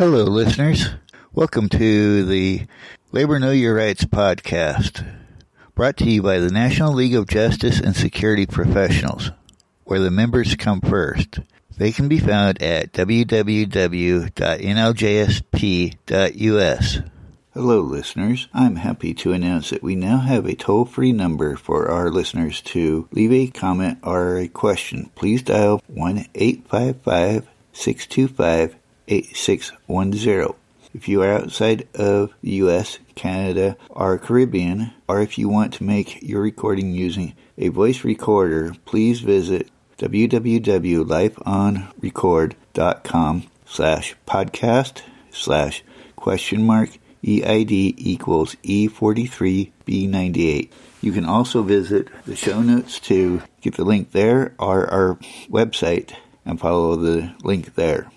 Hello, listeners. Welcome to the Labor Know Your Rights podcast, brought to you by the National League of Justice and Security Professionals, where the members come first. They can be found at www.nljsp.us. Hello, listeners. I'm happy to announce that we now have a toll free number for our listeners to leave a comment or a question. Please dial 1 855 625 8610. If you are outside of the US, Canada, or Caribbean, or if you want to make your recording using a voice recorder, please visit www.lifeonrecord.com slash podcast slash question mark EID equals E43B98. You can also visit the show notes to get the link there or our website and follow the link there.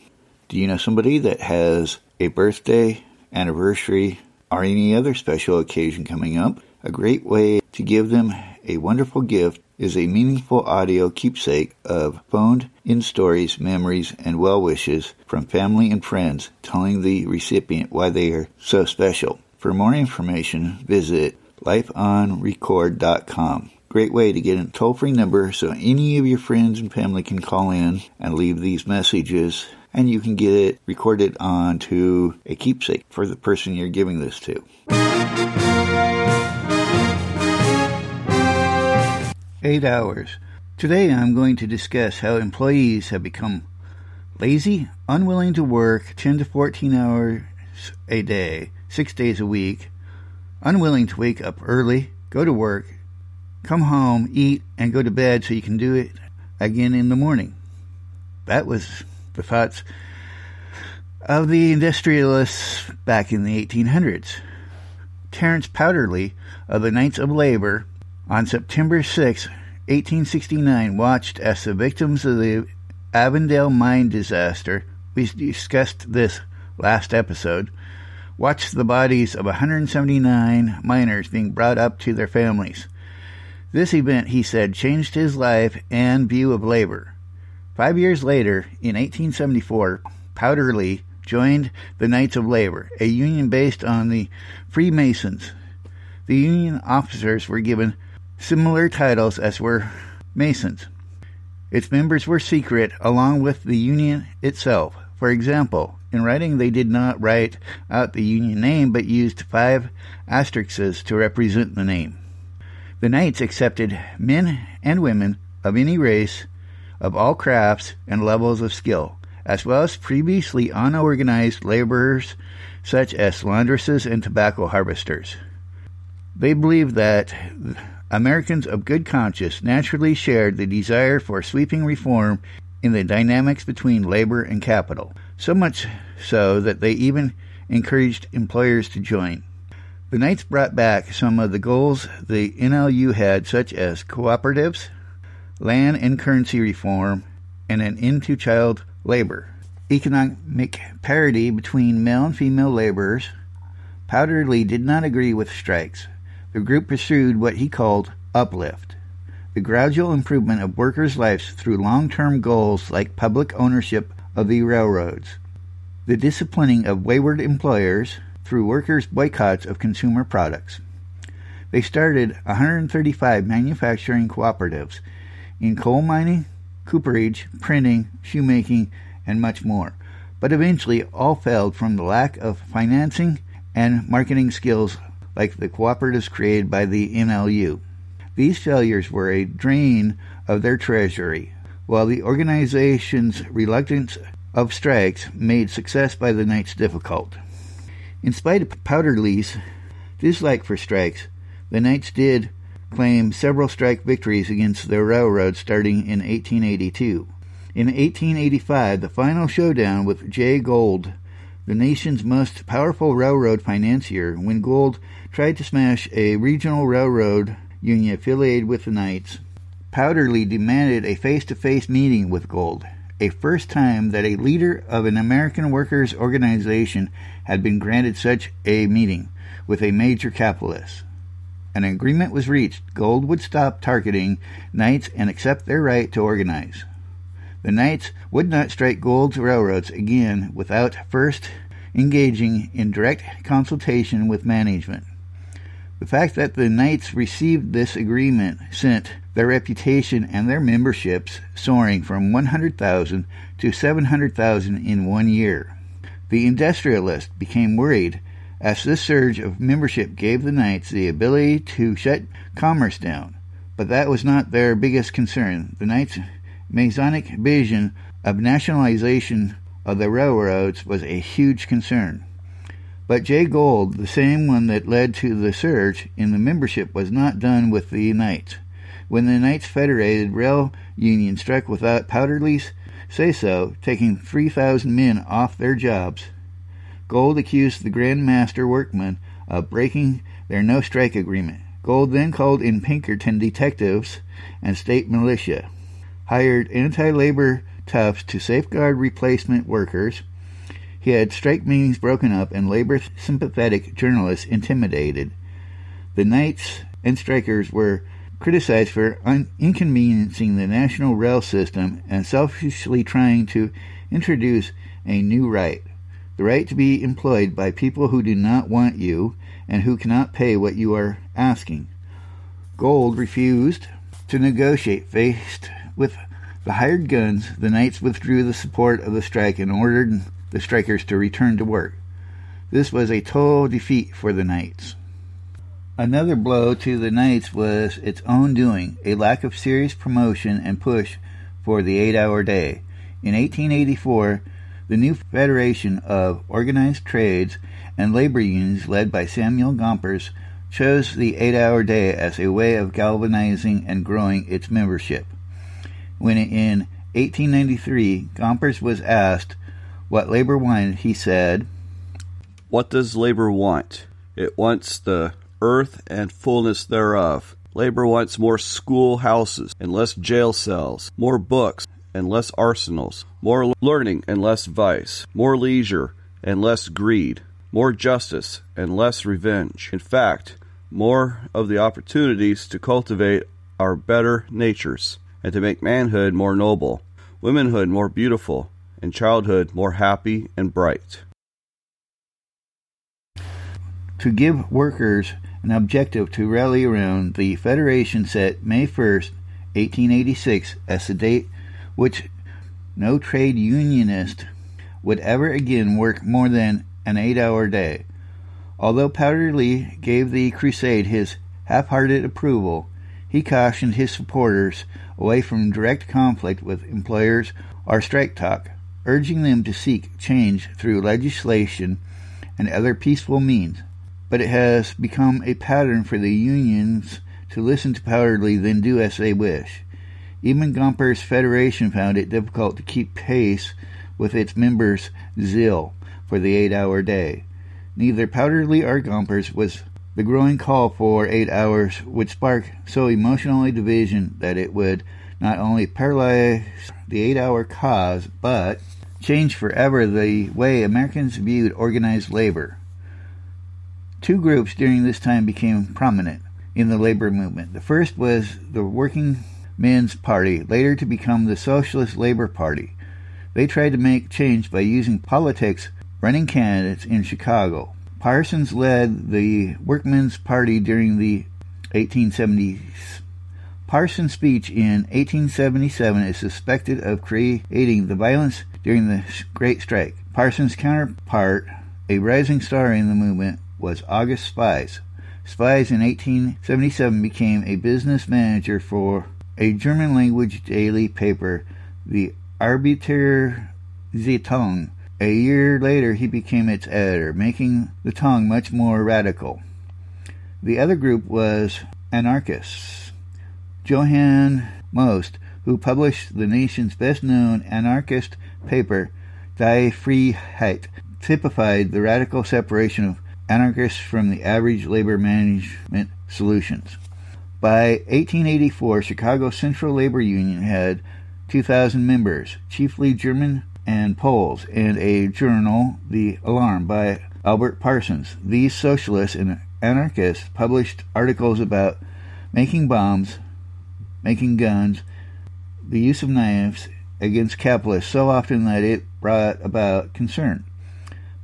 Do you know somebody that has a birthday, anniversary, or any other special occasion coming up? A great way to give them a wonderful gift is a meaningful audio keepsake of phoned in stories, memories, and well wishes from family and friends telling the recipient why they are so special. For more information, visit lifeonrecord.com. Great way to get a toll free number so any of your friends and family can call in and leave these messages and you can get it recorded onto a keepsake for the person you're giving this to. Eight hours. Today I'm going to discuss how employees have become lazy, unwilling to work 10 to 14 hours a day, six days a week, unwilling to wake up early, go to work, come home, eat, and go to bed so you can do it again in the morning. That was the thoughts of the industrialists back in the 1800s. Terence Powderly of the Knights of Labor on September 6, 1869, watched as the victims of the Avondale mine disaster, we discussed this last episode, watched the bodies of 179 miners being brought up to their families. This event, he said, changed his life and view of labor. Five years later, in 1874, Powderly joined the Knights of Labor, a union based on the Freemasons. The union officers were given similar titles as were Masons. Its members were secret, along with the union itself. For example, in writing, they did not write out the union name, but used five asterisks to represent the name. The Knights accepted men and women of any race of all crafts and levels of skill, as well as previously unorganized laborers such as laundresses and tobacco harvesters. They believed that Americans of good conscience naturally shared the desire for sweeping reform in the dynamics between labor and capital, so much so that they even encouraged employers to join. The Knights brought back some of the goals the NLU had, such as cooperatives, land and currency reform, and an end to child labor. Economic parity between male and female laborers. Powderly did not agree with strikes. The group pursued what he called uplift, the gradual improvement of workers' lives through long term goals like public ownership of the railroads, the disciplining of wayward employers through workers' boycotts of consumer products. They started 135 manufacturing cooperatives in coal mining, cooperage, printing, shoemaking, and much more. But eventually, all failed from the lack of financing and marketing skills like the cooperatives created by the NLU. These failures were a drain of their treasury, while the organization's reluctance of strikes made success by the Knights difficult. In spite of Powderly's dislike for strikes, the Knights did claimed several strike victories against the railroad starting in 1882. In 1885, the final showdown with Jay Gould, the nation's most powerful railroad financier, when Gould tried to smash a regional railroad union affiliated with the Knights. Powderly demanded a face to face meeting with Gould, a first time that a leader of an American workers' organization had been granted such a meeting with a major capitalist. An agreement was reached. Gould would stop targeting Knights and accept their right to organize. The Knights would not strike Gould's railroads again without first engaging in direct consultation with management. The fact that the Knights received this agreement sent their reputation and their memberships soaring from 100,000 to 700,000 in one year. The industrialists became worried as this surge of membership gave the Knights the ability to shut commerce down. But that was not their biggest concern. The Knights' Masonic vision of nationalization of the railroads was a huge concern. But Jay Gould, the same one that led to the surge in the membership, was not done with the Knights. When the Knights Federated Rail Union struck without Powderly's say so, taking 3,000 men off their jobs, Gould accused the Grand Master workmen of breaking their no strike agreement. Gould then called in Pinkerton detectives and state militia, hired anti labor toughs to safeguard replacement workers, he had strike meetings broken up and labor sympathetic journalists intimidated. The Knights and strikers were criticized for un- inconveniencing the national rail system and selfishly trying to introduce a new right the right to be employed by people who do not want you and who cannot pay what you are asking. Gould refused to negotiate. Faced with the hired guns, the Knights withdrew the support of the strike and ordered the strikers to return to work. This was a total defeat for the Knights. Another blow to the Knights was its own doing, a lack of serious promotion and push for the eight hour day. In 1884, the new Federation of Organized Trades and Labor Unions, led by Samuel Gompers, chose the eight hour day as a way of galvanizing and growing its membership. When in 1893 Gompers was asked what labor wanted, he said, What does labor want? It wants the earth and fullness thereof. Labor wants more schoolhouses and less jail cells, more books and less arsenals, more learning and less vice, more leisure and less greed, more justice and less revenge. In fact, more of the opportunities to cultivate our better natures and to make manhood more noble, womanhood more beautiful, and childhood more happy and bright. To give workers an objective to rally around, the Federation set May 1st, 1886, as the date which no trade unionist would ever again work more than an eight hour day. Although Powderly gave the crusade his half hearted approval, he cautioned his supporters away from direct conflict with employers or strike talk urging them to seek change through legislation and other peaceful means. But it has become a pattern for the unions to listen to Powderly, then do as they wish. Even Gompers Federation found it difficult to keep pace with its members' zeal for the eight hour day. Neither Powderly or Gompers was the growing call for eight hours would spark so emotional a division that it would not only paralyze the eight hour cause, but change forever the way Americans viewed organized labor. Two groups during this time became prominent in the labor movement. The first was the Working Men's Party, later to become the Socialist Labor Party. They tried to make change by using politics running candidates in Chicago. Parsons led the Workmen's Party during the 1870s Parsons' speech in 1877 is suspected of creating the violence during the Great Strike. Parsons' counterpart, a rising star in the movement, was August Spies. Spies in 1877 became a business manager for a German language daily paper, the Arbeiter Zeitung. A year later, he became its editor, making the tongue much more radical. The other group was anarchists. Johann Most, who published the nation's best known anarchist paper, Die Freiheit, typified the radical separation of anarchists from the average labor management solutions. By 1884, Chicago Central Labor Union had 2,000 members, chiefly German and Poles, and a journal, The Alarm, by Albert Parsons. These socialists and anarchists published articles about making bombs, making guns, the use of knives against capitalists so often that it brought about concern.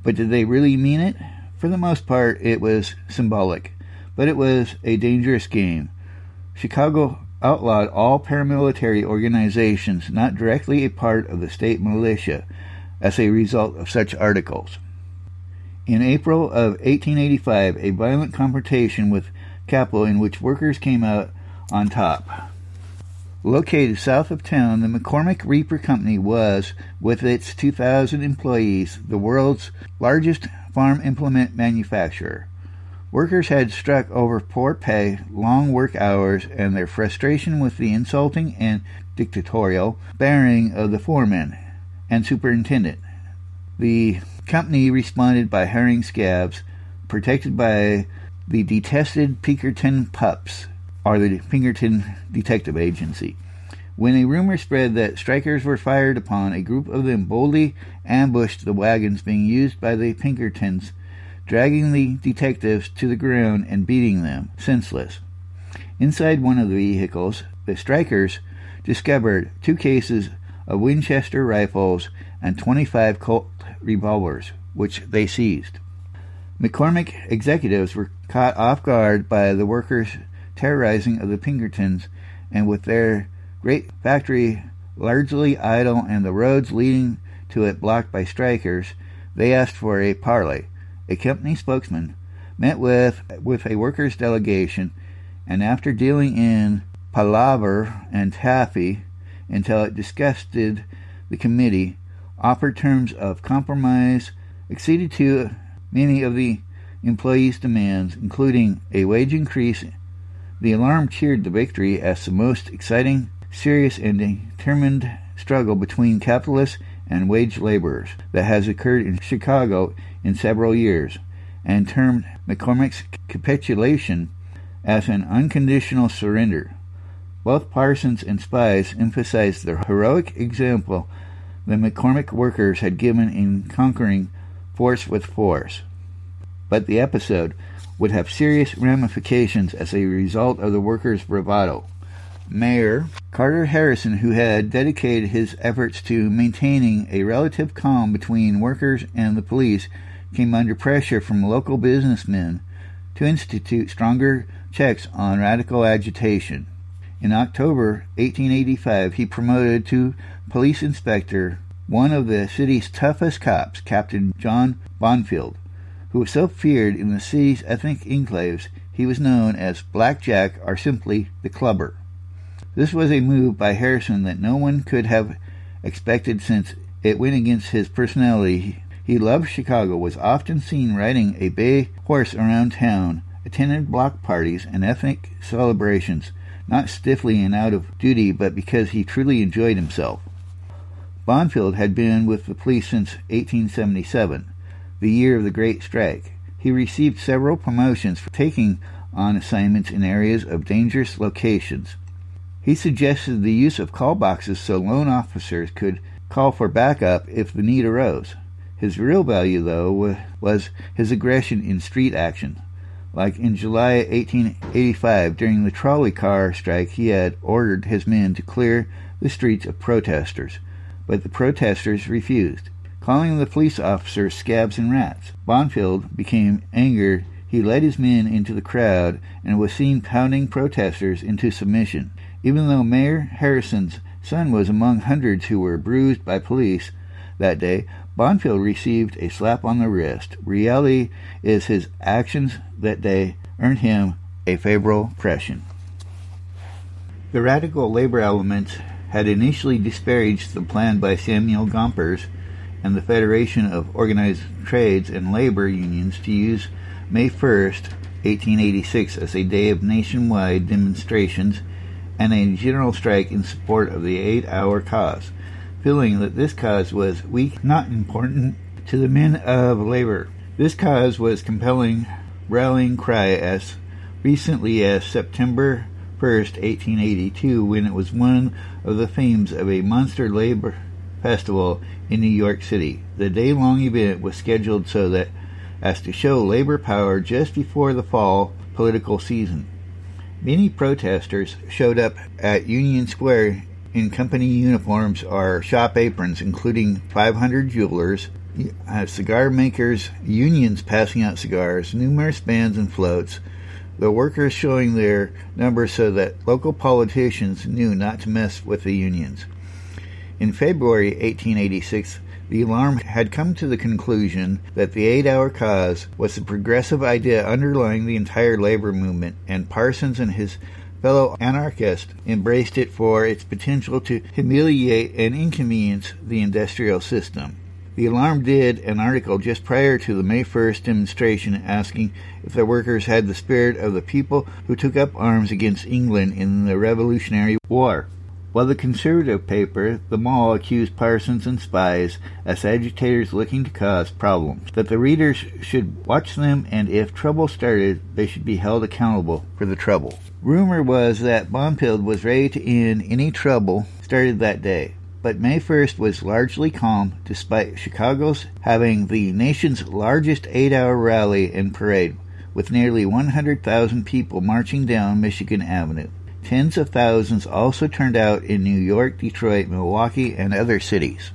But did they really mean it? For the most part, it was symbolic, but it was a dangerous game. Chicago outlawed all paramilitary organizations not directly a part of the state militia as a result of such articles. In April of 1885, a violent confrontation with capital in which workers came out on top. Located south of town, the McCormick Reaper Company was, with its 2,000 employees, the world's largest farm implement manufacturer. Workers had struck over poor pay, long work hours, and their frustration with the insulting and dictatorial bearing of the foreman and superintendent. The company responded by hiring scabs, protected by the detested Pinkerton pups, or the Pinkerton Detective Agency. When a rumor spread that strikers were fired upon, a group of them boldly ambushed the wagons being used by the Pinkertons dragging the detectives to the ground and beating them senseless. Inside one of the vehicles, the strikers discovered two cases of Winchester rifles and 25 Colt revolvers, which they seized. McCormick executives were caught off guard by the workers' terrorizing of the Pinkertons, and with their great factory largely idle and the roads leading to it blocked by strikers, they asked for a parley a company spokesman, met with, with a workers' delegation, and after dealing in palaver and taffy until it disgusted the committee, offered terms of compromise, acceded to many of the employees' demands, including a wage increase. The alarm cheered the victory as the most exciting, serious, and determined struggle between capitalists and wage laborers that has occurred in Chicago in several years, and termed McCormick's capitulation as an unconditional surrender. Both Parsons and Spies emphasized the heroic example the McCormick workers had given in conquering force with force. But the episode would have serious ramifications as a result of the workers' bravado. Mayor Carter Harrison, who had dedicated his efforts to maintaining a relative calm between workers and the police, came under pressure from local businessmen to institute stronger checks on radical agitation. In October 1885, he promoted to police inspector one of the city's toughest cops, Captain John Bonfield, who was so feared in the city's ethnic enclaves he was known as Black Jack or simply the Clubber. This was a move by Harrison that no one could have expected since it went against his personality. He loved Chicago, was often seen riding a bay horse around town, attended block parties and ethnic celebrations, not stiffly and out of duty, but because he truly enjoyed himself. Bonfield had been with the police since 1877, the year of the Great Strike. He received several promotions for taking on assignments in areas of dangerous locations. He suggested the use of call boxes so loan officers could call for backup if the need arose. His real value, though, was his aggression in street action. Like in July 1885, during the trolley car strike, he had ordered his men to clear the streets of protesters, but the protesters refused, calling the police officers scabs and rats. Bonfield became angered. He led his men into the crowd and was seen pounding protesters into submission. Even though Mayor Harrison's son was among hundreds who were bruised by police that day, Bonfield received a slap on the wrist. Reality is his actions that day earned him a favorable impression. The radical labor elements had initially disparaged the plan by Samuel Gompers and the Federation of Organized Trades and Labor Unions to use May 1st, 1886 as a day of nationwide demonstrations and a general strike in support of the eight hour cause, feeling that this cause was weak, not important to the men of labor. This cause was compelling rallying cry as recently as September 1st, 1882, when it was one of the themes of a monster labor festival in New York City. The day long event was scheduled so that as to show labor power just before the fall political season. Many protesters showed up at Union Square in company uniforms or shop aprons, including 500 jewelers, uh, cigar makers, unions passing out cigars, numerous bands and floats, the workers showing their numbers so that local politicians knew not to mess with the unions. In February 1886, the alarm had come to the conclusion that the eight hour cause was the progressive idea underlying the entire labor movement, and Parsons and his fellow anarchists embraced it for its potential to humiliate and inconvenience the industrial system. The Alarm did an article just prior to the May 1st demonstration asking if the workers had the spirit of the people who took up arms against England in the Revolutionary War. While the conservative paper, The Mall, accused Parsons and Spies as agitators looking to cause problems, that the readers should watch them and if trouble started, they should be held accountable for the trouble. Rumor was that Bonfield was ready to end any trouble started that day. But May 1st was largely calm despite Chicago's having the nation's largest eight hour rally and parade, with nearly 100,000 people marching down Michigan Avenue. Tens of thousands also turned out in New York, Detroit, Milwaukee, and other cities.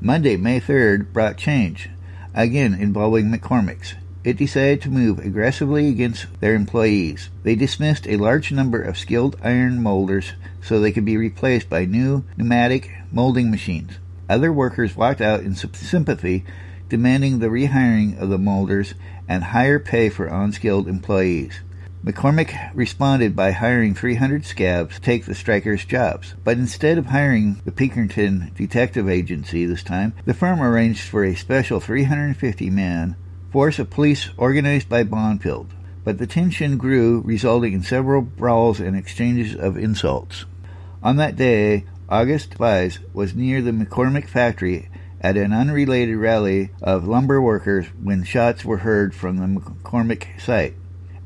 Monday, May 3rd, brought change, again involving McCormick's. It decided to move aggressively against their employees. They dismissed a large number of skilled iron molders so they could be replaced by new pneumatic molding machines. Other workers walked out in sympathy, demanding the rehiring of the molders and higher pay for unskilled employees. McCormick responded by hiring 300 scabs to take the strikers' jobs. But instead of hiring the Pinkerton Detective Agency this time, the firm arranged for a special 350 man force of police organized by Bonfield. But the tension grew, resulting in several brawls and exchanges of insults. On that day, August Spies was near the McCormick factory at an unrelated rally of lumber workers when shots were heard from the McCormick site.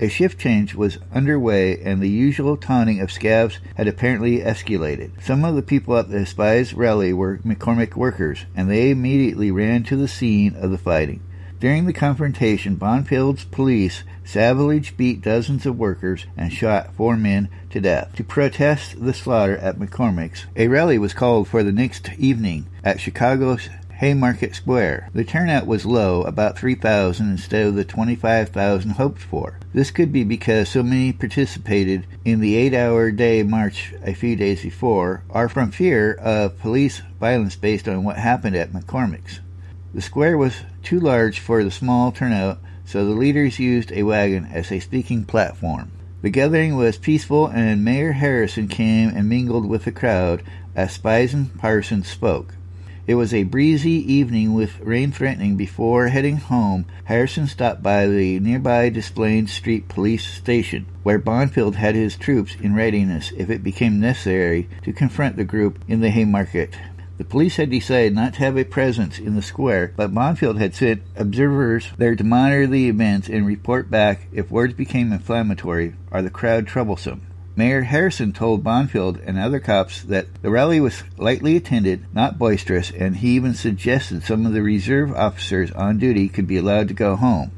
A shift change was underway, and the usual taunting of scabs had apparently escalated. Some of the people at the Spies rally were McCormick workers, and they immediately ran to the scene of the fighting. During the confrontation, Bonfield's police savagely beat dozens of workers and shot four men to death. To protest the slaughter at McCormick's, a rally was called for the next evening at Chicago's Haymarket Square. The turnout was low, about 3,000 instead of the 25,000 hoped for. This could be because so many participated in the eight hour day march a few days before, or from fear of police violence based on what happened at McCormick's. The square was too large for the small turnout, so the leaders used a wagon as a speaking platform. The gathering was peaceful, and Mayor Harrison came and mingled with the crowd as Spies and Parsons spoke. It was a breezy evening with rain threatening. Before heading home, Harrison stopped by the nearby Desplaines Street police station, where Bonfield had his troops in readiness if it became necessary to confront the group in the Haymarket. The police had decided not to have a presence in the square, but Bonfield had sent observers there to monitor the events and report back if words became inflammatory or the crowd troublesome. Mayor Harrison told Bonfield and other cops that the rally was lightly attended, not boisterous, and he even suggested some of the reserve officers on duty could be allowed to go home.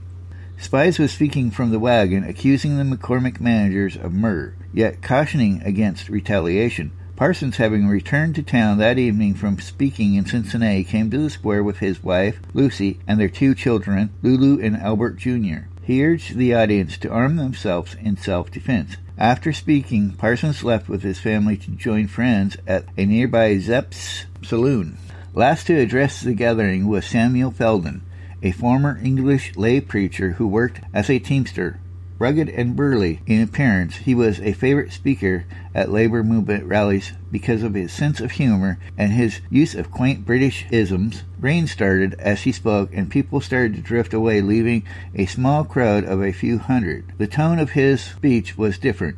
Spies was speaking from the wagon, accusing the McCormick managers of murder, yet cautioning against retaliation. Parsons, having returned to town that evening from speaking in Cincinnati, came to the square with his wife, Lucy, and their two children, Lulu and Albert Jr. He urged the audience to arm themselves in self defense. After speaking, Parsons left with his family to join friends at a nearby Zepf's saloon. Last to address the gathering was Samuel Fielden, a former English lay preacher who worked as a teamster. Rugged and burly in appearance, he was a favorite speaker at labor movement rallies because of his sense of humor and his use of quaint British isms. Rain started as he spoke, and people started to drift away, leaving a small crowd of a few hundred. The tone of his speech was different.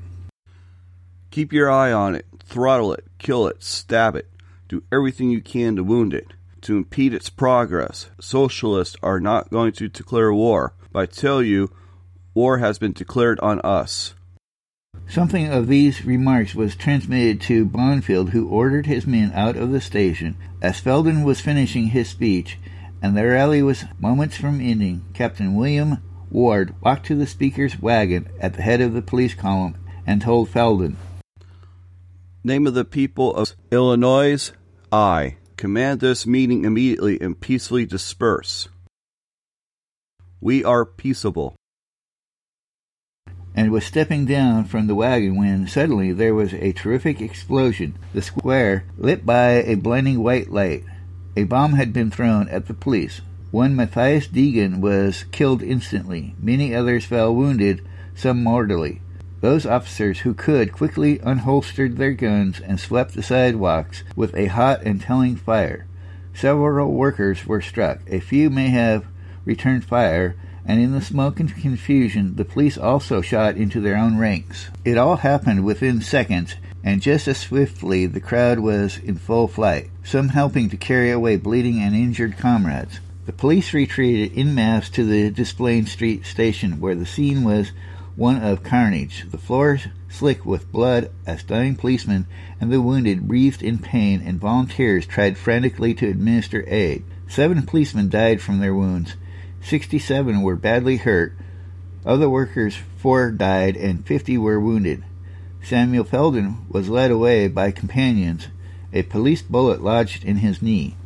Keep your eye on it, throttle it, kill it, stab it. Do everything you can to wound it, to impede its progress. Socialists are not going to declare war, but I tell you, war has been declared on us. Something of these remarks was transmitted to Bonfield, who ordered his men out of the station. As Fielden was finishing his speech, and the rally was moments from ending, Captain William Ward walked to the speaker's wagon at the head of the police column and told Fielden, Name of the people of Illinois, I. Command this meeting immediately and peacefully disperse. We are peaceable. And was stepping down from the wagon when suddenly there was a terrific explosion, the square lit by a blinding white light. A bomb had been thrown at the police. One Matthias Deegan was killed instantly. Many others fell wounded, some mortally. Those officers who could quickly unholstered their guns and swept the sidewalks with a hot and telling fire. Several workers were struck. A few may have returned fire, and in the smoke and confusion, the police also shot into their own ranks. It all happened within seconds, and just as swiftly the crowd was in full flight, some helping to carry away bleeding and injured comrades. The police retreated in mass to the Desplaines Street station, where the scene was one of carnage, the floors slick with blood as dying policemen and the wounded breathed in pain and volunteers tried frantically to administer aid. Seven policemen died from their wounds. Sixty-seven were badly hurt. Of the workers, four died and fifty were wounded. Samuel Fielden was led away by companions. A police bullet lodged in his knee.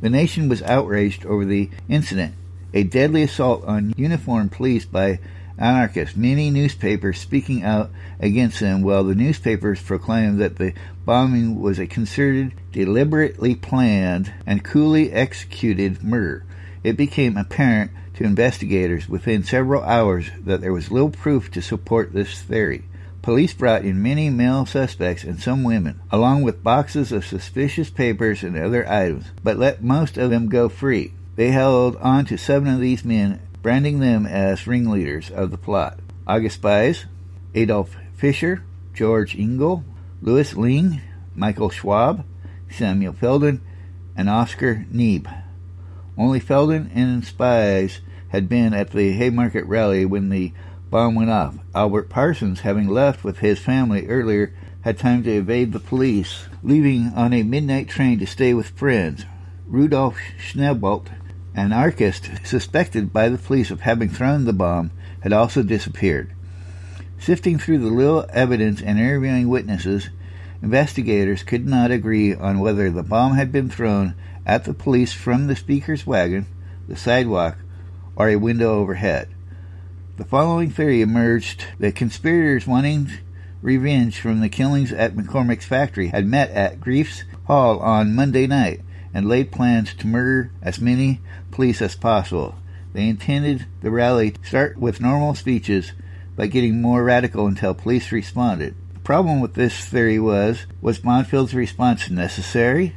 The nation was outraged over the incident, a deadly assault on uniformed police by anarchists, many newspapers speaking out against them, while the newspapers proclaimed that the bombing was a concerted, deliberately planned, and coolly executed murder. It became apparent to investigators within several hours that there was little proof to support this theory. Police brought in many male suspects and some women, along with boxes of suspicious papers and other items, but let most of them go free. They held on to seven of these men branding them as ringleaders of the plot. August Spies, Adolf Fischer, George Engel, Louis Lingg, Michael Schwab, Samuel Fielden, and Oscar Neebe. Only Fielden and Spies had been at the Haymarket rally when the bomb went off. Albert Parsons, having left with his family earlier, had time to evade the police, leaving on a midnight train to stay with friends. Rudolf Schnaubelt an anarchist suspected by the police of having thrown the bomb had also disappeared. Sifting through the little evidence and interviewing witnesses, investigators could not agree on whether the bomb had been thrown at the police from the speaker's wagon, the sidewalk, or a window overhead. The following theory emerged the conspirators wanting revenge from the killings at McCormick's factory had met at Greif's Hall on Monday night and laid plans to murder as many police as possible. They intended the rally to start with normal speeches, but getting more radical until police responded. The problem with this theory was was Bonfield's response necessary?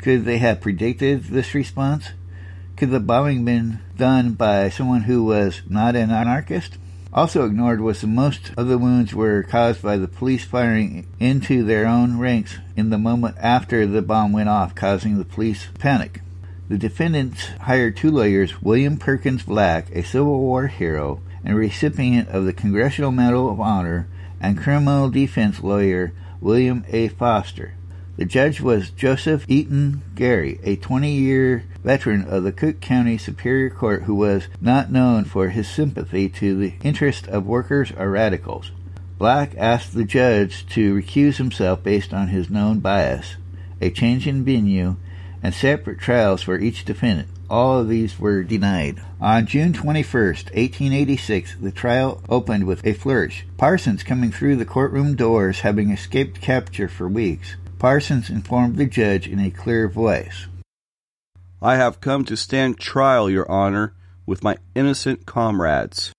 Could they have predicted this response? Could the bombing been done by someone who was not an anarchist? Also ignored was that most of the wounds were caused by the police firing into their own ranks in the moment after the bomb went off, causing the police panic. The defendants hired two lawyers, William Perkins Black, a Civil War hero and recipient of the Congressional Medal of Honor, and criminal defense lawyer William A. Foster. The judge was Joseph Eaton Gary, a 20 year veteran of the Cook County Superior Court who was not known for his sympathy to the interests of workers or radicals. Black asked the judge to recuse himself based on his known bias, a change in venue, and separate trials for each defendant. All of these were denied. On June 21, 1886, the trial opened with a flourish. Parsons coming through the courtroom doors having escaped capture for weeks. Parsons informed the judge in a clear voice. I have come to stand trial, Your Honor, with my innocent comrades.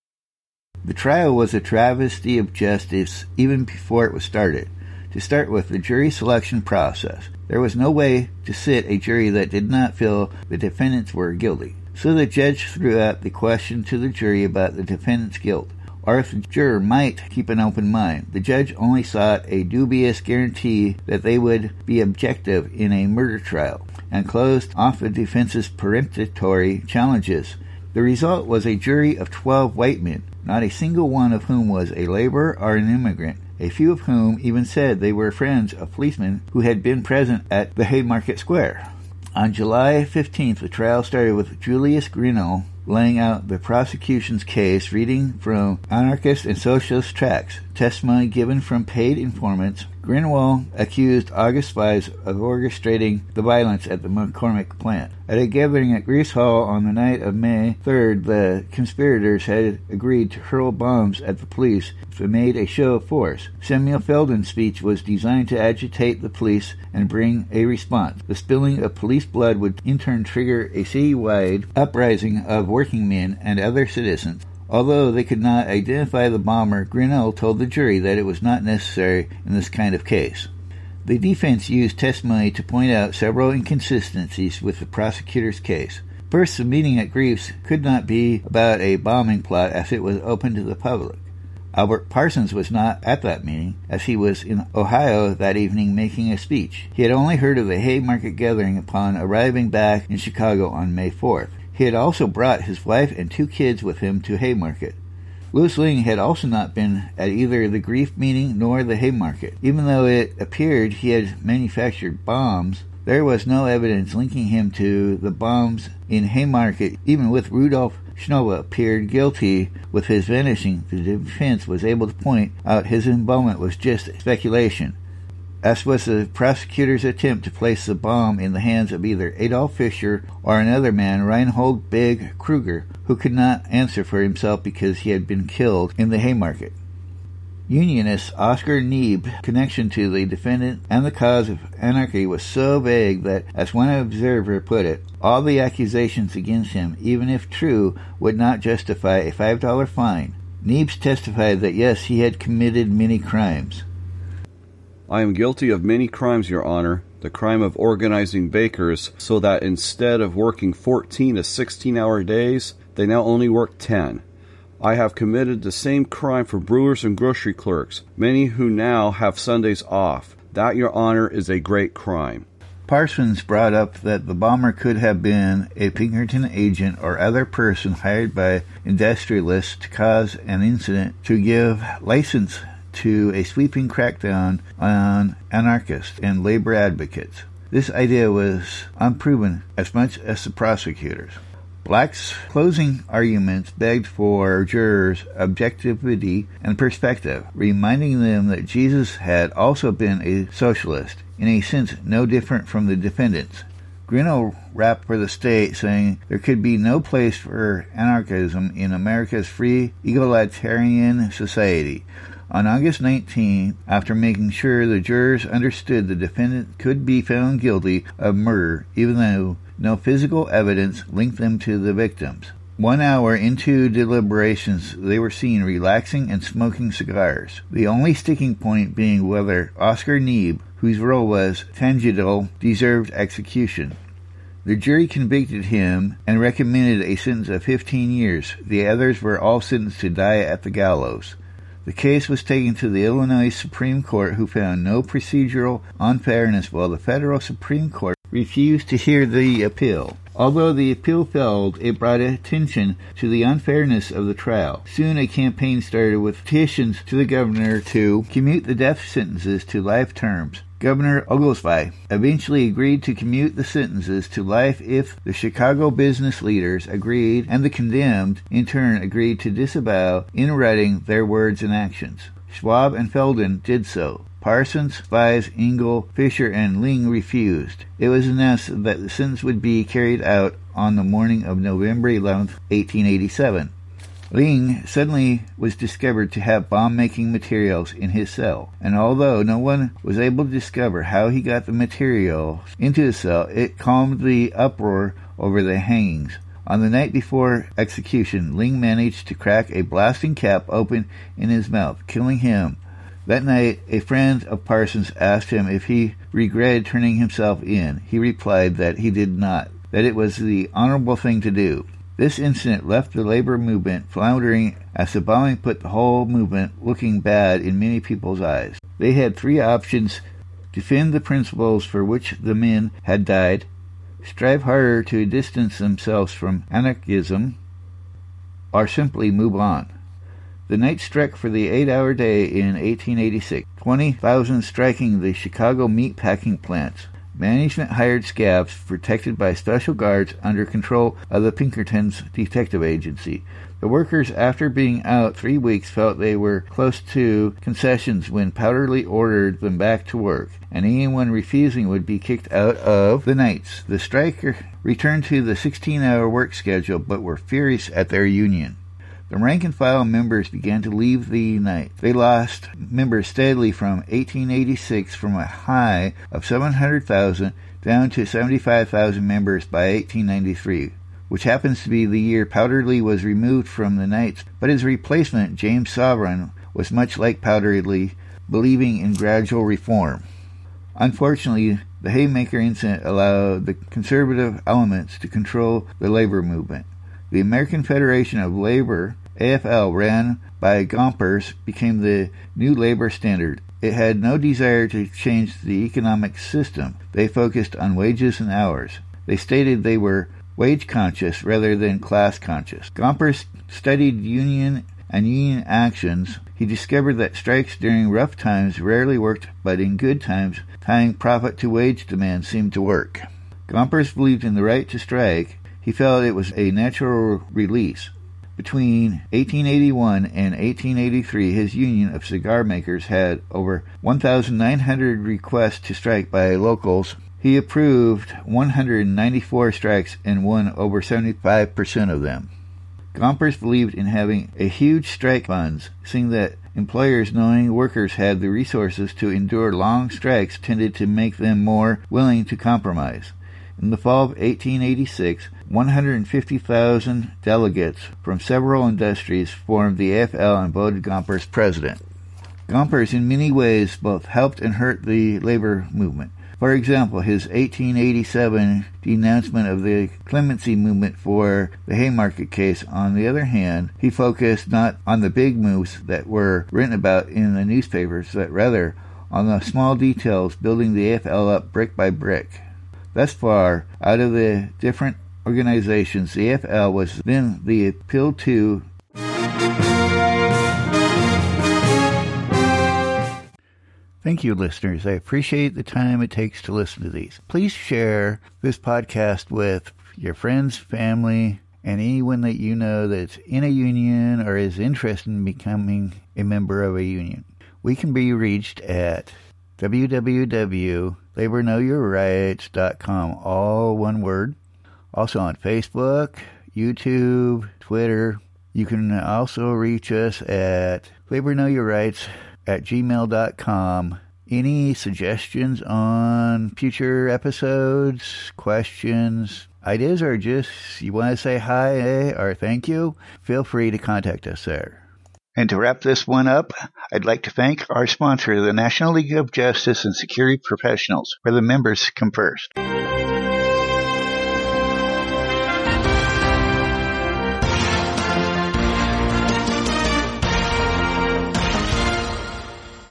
The trial was a travesty of justice even before it was started. To start with, the jury selection process. There was no way to sit a jury that did not feel the defendants were guilty. So the judge threw out the question to the jury about the defendant's guilt the juror might keep an open mind. The judge only sought a dubious guarantee that they would be objective in a murder trial and closed off the defense's peremptory challenges. The result was a jury of 12 white men, not a single one of whom was a laborer or an immigrant, a few of whom even said they were friends of policemen who had been present at the Haymarket Square. On July 15th, the trial started with Julius Grinnell laying out the prosecution's case, reading from anarchist and socialist tracts. Testimony given from paid informants, Grinnell accused August Spies of orchestrating the violence at the McCormick plant. At a gathering at Grease Hall on the night of May 3rd, the conspirators had agreed to hurl bombs at the police if they made a show of force. Samuel Fielden's speech was designed to agitate the police and bring a response. The spilling of police blood would in turn trigger a citywide uprising of working men and other citizens. Although they could not identify the bomber, Grinnell told the jury that it was not necessary in this kind of case. The defense used testimony to point out several inconsistencies with the prosecutor's case. First, the meeting at Greaves could not be about a bombing plot as it was open to the public. Albert Parsons was not at that meeting, as he was in Ohio that evening making a speech. He had only heard of the Haymarket gathering upon arriving back in Chicago on May 4th. He had also brought his wife and two kids with him to Haymarket. Louis Lingg had also not been at either the Greif meeting nor the Haymarket. Even though it appeared he had manufactured bombs, there was no evidence linking him to the bombs in Haymarket, even with Rudolf Schnaubelt appeared guilty with his vanishing, the defense was able to point out his involvement was just speculation as was the prosecutor's attempt to place the bomb in the hands of either Adolf Fischer or another man, Reinhold Big Kruger, who could not answer for himself because he had been killed in the Haymarket. Unionist Oscar Neeb's connection to the defendant and the cause of anarchy was so vague that, as one observer put it, all the accusations against him, even if true, would not justify a $5 fine. Neebs testified that yes, he had committed many crimes. I am guilty of many crimes, Your Honor. The crime of organizing bakers so that instead of working 14 to 16 hour days, they now only work 10. I have committed the same crime for brewers and grocery clerks, many who now have Sundays off. That, Your Honor, is a great crime. Parsons brought up that the bomber could have been a Pinkerton agent or other person hired by industrialists to cause an incident to give license to a sweeping crackdown on anarchists and labor advocates. This idea was unproven as much as the prosecutors. Black's closing arguments begged for jurors' objectivity and perspective, reminding them that Jesus had also been a socialist, in a sense no different from the defendants. Grinnell rapped for the state, saying there could be no place for anarchism in America's free, egalitarian society. On August 19, after making sure the jurors understood the defendant could be found guilty of murder, even though no physical evidence linked them to the victims. One hour into deliberations, they were seen relaxing and smoking cigars, the only sticking point being whether Oscar Neebe, whose role was tangential, deserved execution. The jury convicted him and recommended a sentence of 15 years. The others were all sentenced to die at the gallows. The case was taken to the Illinois Supreme Court, who found no procedural unfairness, while the federal Supreme Court refused to hear the appeal. Although the appeal failed, it brought attention to the unfairness of the trial. Soon a campaign started with petitions to the governor to commute the death sentences to life terms. Governor Oglesby eventually agreed to commute the sentences to life if the Chicago business leaders agreed and the condemned in turn agreed to disavow in writing their words and actions. Schwab and Fielden did so. Parsons, Spies, Engel, Fischer, and Lingg refused. It was announced that the sentence would be carried out on the morning of November 11, 1887. Lingg suddenly was discovered to have bomb making materials in his cell, and although no one was able to discover how he got the materials into the cell, it calmed the uproar over the hangings. On the night before execution, Lingg managed to crack a blasting cap open in his mouth, killing him. That night, a friend of Parsons asked him if he regretted turning himself in. He replied that he did not, that it was the honorable thing to do. This incident left the labor movement floundering as the bombing put the whole movement looking bad in many people's eyes. They had three options defend the principles for which the men had died, strive harder to distance themselves from anarchism, or simply move on. The night struck for the eight hour day in 1886, 20,000 striking the Chicago meat packing plants. Management hired scabs protected by special guards under control of the Pinkertons Detective Agency. The workers, after being out three weeks, felt they were close to concessions when Powderly ordered them back to work, and anyone refusing would be kicked out of the Knights. The strikers returned to the 16 hour work schedule but were furious at their union. The rank and file members began to leave the night. They lost members steadily from 1886 from a high of 700,000 down to 75,000 members by 1893 which happens to be the year Powderly was removed from the Knights, but his replacement, James Sovereign, was much like Powderly, believing in gradual reform. Unfortunately, the Haymarket incident allowed the conservative elements to control the labor movement. The American Federation of Labor, AFL, ran by Gompers, became the new labor standard. It had no desire to change the economic system. They focused on wages and hours. They stated they were wage conscious rather than class conscious. Gompers studied union and union actions. He discovered that strikes during rough times rarely worked, but in good times, tying profit to wage demand seemed to work. Gompers believed in the right to strike. He felt it was a natural release. Between 1881 and 1883, his union of cigar makers had over 1,900 requests to strike by locals he approved 194 strikes and won over 75% of them. Gompers believed in having a huge strike funds, seeing that employers knowing workers had the resources to endure long strikes tended to make them more willing to compromise. In the fall of 1886, 150,000 delegates from several industries formed the AFL and voted Gompers president. Gompers, in many ways, both helped and hurt the labor movement. For example, his 1887 denouncement of the clemency movement for the Haymarket case, on the other hand, he focused not on the big moves that were written about in the newspapers, but rather on the small details building the AFL up brick by brick. Thus far, out of the different organizations, the AFL was then the appeal to Thank you, listeners. I appreciate the time it takes to listen to these. Please share this podcast with your friends, family, and anyone that you know that's in a union or is interested in becoming a member of a union. We can be reached at www.laborknowyourrights.com, all one word. Also on Facebook, YouTube, Twitter. You can also reach us at Labor Know Your Rights at gmail.com. Any suggestions on future episodes, questions, ideas, or just you want to say hi eh, or thank you? Feel free to contact us there. And to wrap this one up, I'd like to thank our sponsor, the National League of Justice and Security Professionals, where the members come first.